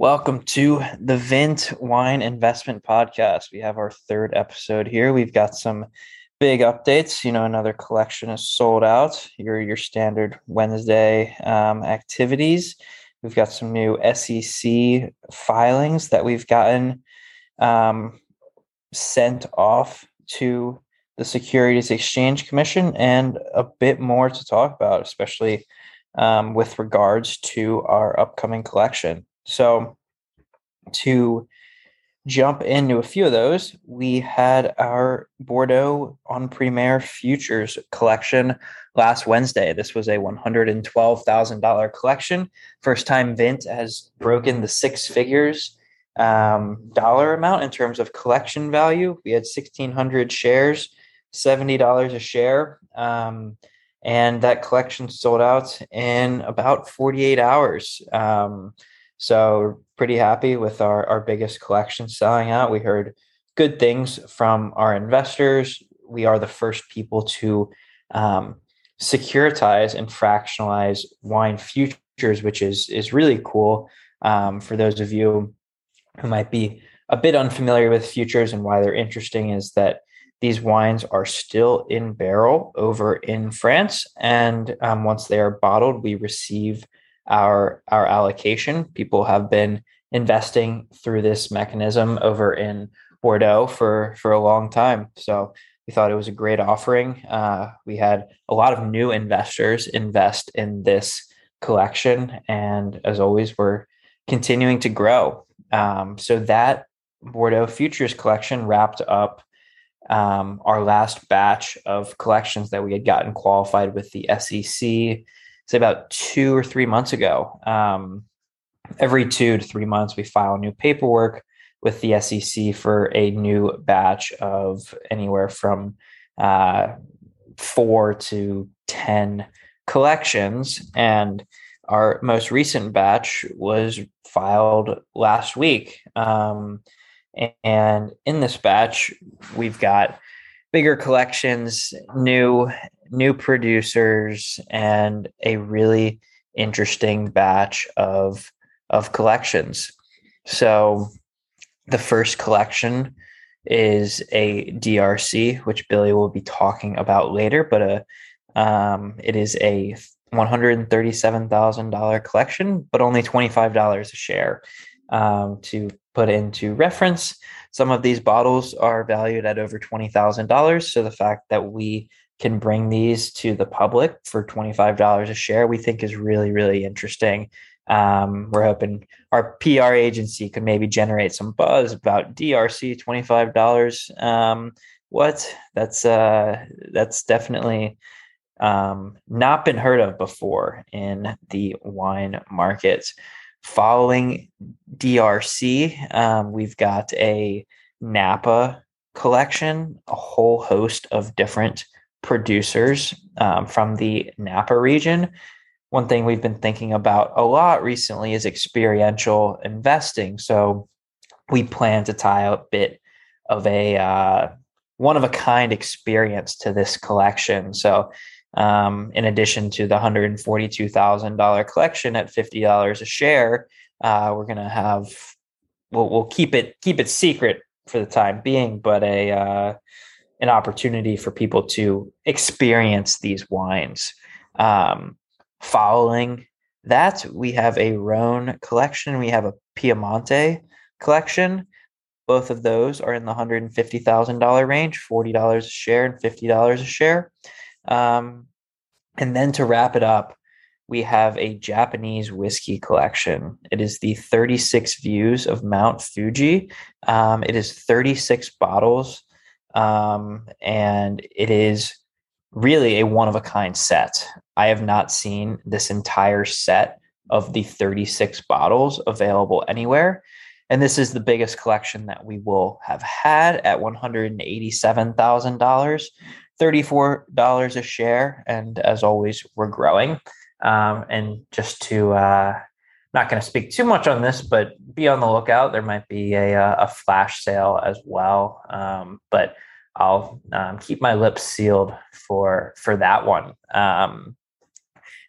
Welcome to the Vint Wine Investment Podcast. We have our third episode here. We've got some big updates. You know, another collection is sold out. Your your standard Wednesday um, activities. We've got some new SEC filings that we've gotten um, sent off to the Securities Exchange Commission, and a bit more to talk about, especially um, with regards to our upcoming collection. So, to jump into a few of those, we had our Bordeaux en Primeur Futures collection last Wednesday. This was a $112,000 collection. First time Vint has broken the six figures um, dollar amount in terms of collection value. We had 1,600 shares, $70 a share. Um, and that collection sold out in about 48 hours. Um, so pretty happy with our, our biggest collection selling out. We heard good things from our investors. We are the first people to um, securitize and fractionalize wine futures, which is is really cool. Um, for those of you who might be a bit unfamiliar with futures and why they're interesting, is that these wines are still in barrel over in France, and um, once they are bottled, we receive our our allocation. People have been investing through this mechanism over in Bordeaux for for a long time. So we thought it was a great offering. Uh, we had a lot of new investors invest in this collection, and as always, we're continuing to grow. Um, so that Bordeaux Futures collection wrapped up um, our last batch of collections that we had gotten qualified with the SEC say about two or three months ago. Um, every two to three months, we file new paperwork with the SEC for a new batch of anywhere from uh, four to 10 collections. And our most recent batch was filed last week. Um, and in this batch, we've got bigger collections, new new producers and a really interesting batch of of collections. So the first collection is a DRC, which Billy will be talking about later, but a um, it is a $137,000 collection, but only $25 a share. Um, to put into reference, some of these bottles are valued at over $20,000. So the fact that we can bring these to the public for $25 a share, we think is really, really interesting. Um, we're hoping our PR agency could maybe generate some buzz about DRC $25. Um, what? That's uh, that's definitely um, not been heard of before in the wine market. Following DRC, um, we've got a Napa collection, a whole host of different producers um, from the Napa region. One thing we've been thinking about a lot recently is experiential investing. So we plan to tie a bit of a uh, one of a kind experience to this collection. So um, in addition to the $142,000 collection at $50 a share, uh, we're going to have, we'll, we'll keep it, keep it secret for the time being, but a, uh, an opportunity for people to experience these wines. Um, following that, we have a Rhone collection. We have a Piemonte collection. Both of those are in the $150,000 range, $40 a share and $50 a share. Um, and then to wrap it up, we have a Japanese whiskey collection. It is the 36 views of Mount Fuji. Um, it is 36 bottles um, and it is really a one of a kind set. I have not seen this entire set of the 36 bottles available anywhere. And this is the biggest collection that we will have had at $187,000, $34 a share. And as always, we're growing. Um, and just to uh, not going to speak too much on this, but be on the lookout. There might be a, uh, a flash sale as well. Um, but I'll um, keep my lips sealed for for that one. Um,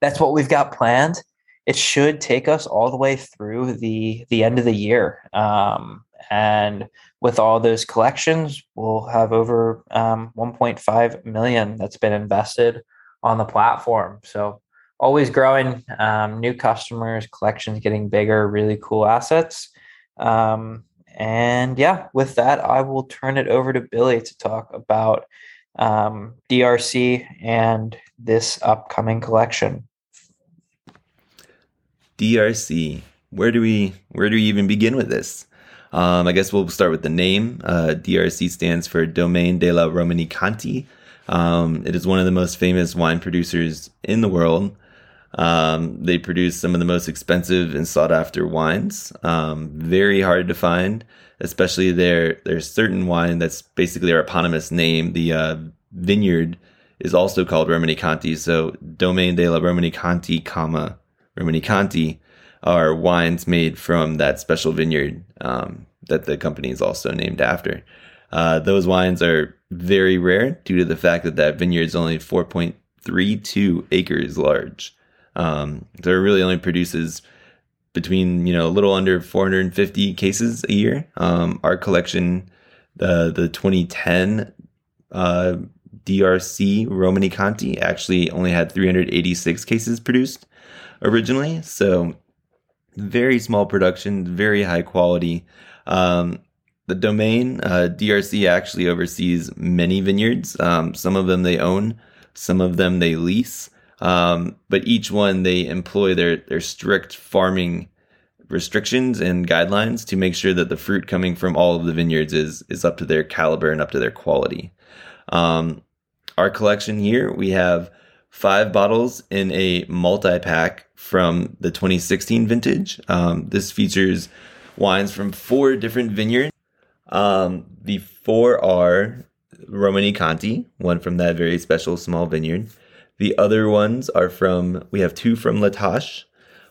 that's what we've got planned. it should take us all the way through the the end of the year. Um, and with all those collections, we'll have over um, 1.5 million that's been invested on the platform. So always growing, um, new customers, collections getting bigger, really cool assets. Um, and yeah, with that, I will turn it over to Billy to talk about um, DRC and this upcoming collection. DRC. Where do we where do we even begin with this? Um, I guess we'll start with the name. Uh, DRC stands for Domaine de la Romanée-Conti. Um, it is one of the most famous wine producers in the world. Um, they produce some of the most expensive and sought after wines. Um, very hard to find, especially their their certain wine that's basically their eponymous name. The uh, vineyard is also called Romanée-Conti. So Domaine de la Romanée-Conti, comma Romanée-Conti are wines made from that special vineyard um, that the company is also named after. Uh, those wines are very rare due to the fact that that vineyard is only 4.32 acres large. Um, so it really only produces between you know a little under 450 cases a year. Um, our collection, the the 2010 uh, DRC Romanée-Conti actually only had 386 cases produced originally. So very small production, very high quality. Um, the domain uh, DRC actually oversees many vineyards. Um, some of them they own, some of them they lease. Um, but each one they employ their their strict farming restrictions and guidelines to make sure that the fruit coming from all of the vineyards is is up to their caliber and up to their quality. Um, our collection here we have five bottles in a multi pack from the 2016 vintage. Um, this features wines from four different vineyards. Um, the four are Romanée-Conti, one from that very special small vineyard. The other ones are from, we have two from La Tâche,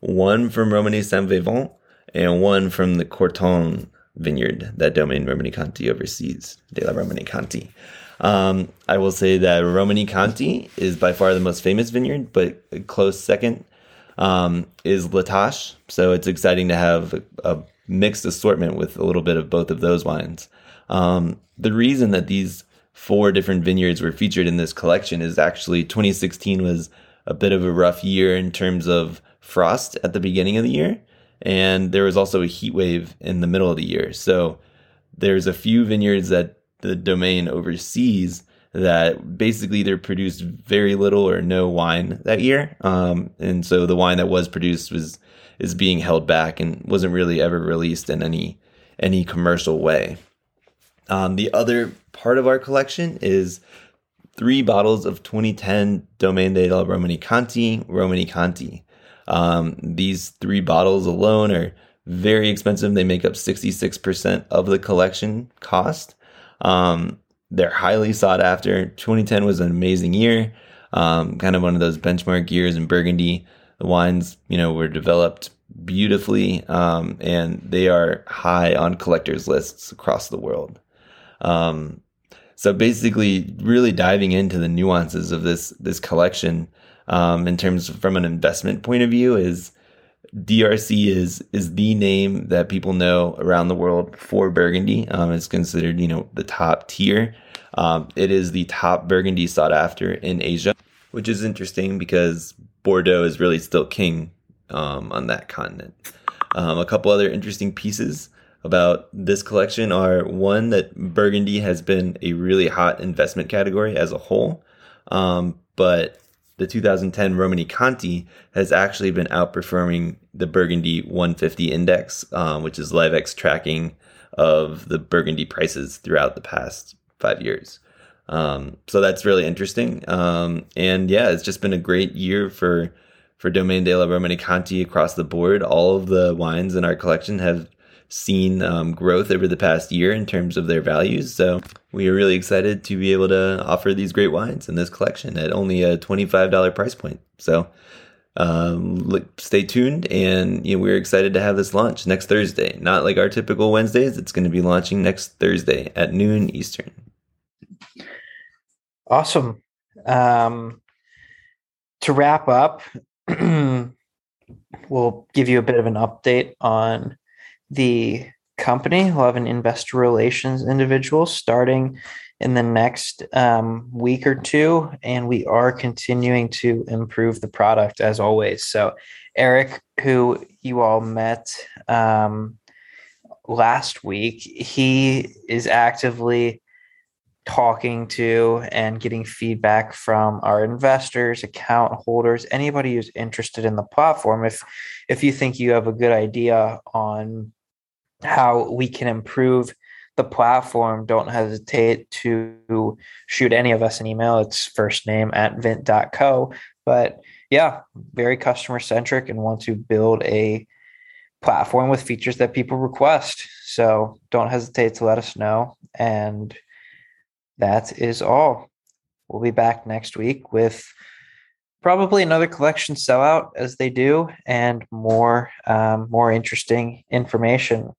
one from Romanée Saint Vivant, and one from the Corton vineyard that Domaine Romanée-Conti oversees, de la Romanée-Conti. Um, I will say that Romanée-Conti is by far the most famous vineyard, but a close second um, is La Tâche. So it's exciting to have a, a, mixed assortment with a little bit of both of those wines. Um, the reason that these four different vineyards were featured in this collection is actually 2016 was a bit of a rough year in terms of frost at the beginning of the year. And there was also a heat wave in the middle of the year. So there's a few vineyards that the domain oversees that basically they produced very little or no wine that year. Um, and so the wine that was produced was is being held back and wasn't really ever released in any any commercial way. Um, the other part of our collection is three bottles of 2010 Domaine de la Romanée-Conti Romanée-Conti. Um, these three bottles alone are very expensive. They make up 66% of the collection cost. Um, they're highly sought after. 2010 was an amazing year, um, kind of one of those benchmark years in Burgundy. The wines, you know, were developed beautifully, um, and they are high on collectors' lists across the world. Um, so basically, really diving into the nuances of this this collection um, in terms of, from an investment point of view is DRC is is the name that people know around the world for Burgundy. Um, it's considered, you know, the top tier. Um, it is the top Burgundy sought after in Asia, which is interesting because Bordeaux is really still king um, on that continent. Um, a couple other interesting pieces about this collection are one that Burgundy has been a really hot investment category as a whole, um, but the 2010 Romanée-Conti has actually been outperforming the Burgundy 150 index, um, which is Liv-ex tracking of the Burgundy prices throughout the past five years. Um, so that's really interesting. Um, and yeah, it's just been a great year for for Domaine de la Romanée-Conti across the board. All of the wines in our collection have seen um, growth over the past year in terms of their values. So we are really excited to be able to offer these great wines in this collection at only a $25 price point. So um, stay tuned and you know, we're excited to have this launch next Thursday. Not like our typical Wednesdays. It's going to be launching next Thursday at noon Eastern. Awesome. Um, to wrap up, we'll give you a bit of an update on the company. We'll have an investor relations individual starting in the next um, week or two, and we are continuing to improve the product as always. So, Eric, who you all met um, last week, he is actively talking to and getting feedback from our investors, account holders, anybody who's interested in the platform. If if you think you have a good idea on how we can improve the platform, don't hesitate to shoot any of us an email. It's first name at vint.co. But yeah, very customer centric and want to build a platform with features that people request. So don't hesitate to let us know. And that is all. We'll be back next week with probably another collection sellout as they do and more um, more interesting information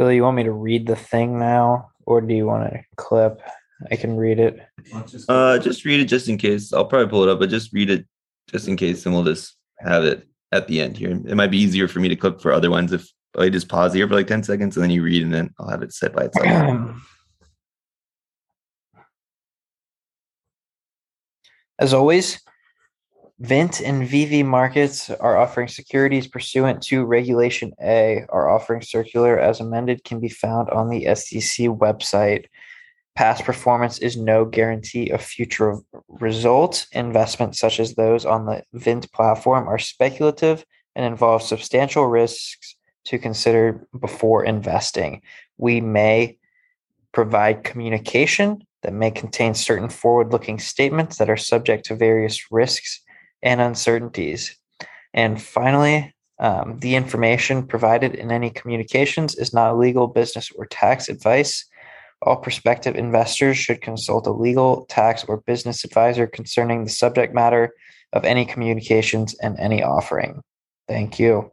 Billy, you want me to read the thing now, or do you want to clip? I can read it. Uh, just read it just in case. I'll probably pull it up, but just read it just in case, and we'll just have it at the end here. It might be easier for me to clip for other ones if I just pause here for like ten seconds and then you read, and then I'll have it set by itself. As always, Vint and VV markets are offering securities pursuant to Regulation A. Our offering circular, as amended, can be found on the SEC website. Past performance is no guarantee of future results. Investments such as those on the Vint platform are speculative and involve substantial risks to consider before investing. We may provide communication that may contain certain forward looking statements that are subject to various risks and uncertainties. And finally, um, the information provided in any communications is not legal, business, or tax advice. All prospective investors should consult a legal, tax, or business advisor concerning the subject matter of any communications and any offering. Thank you.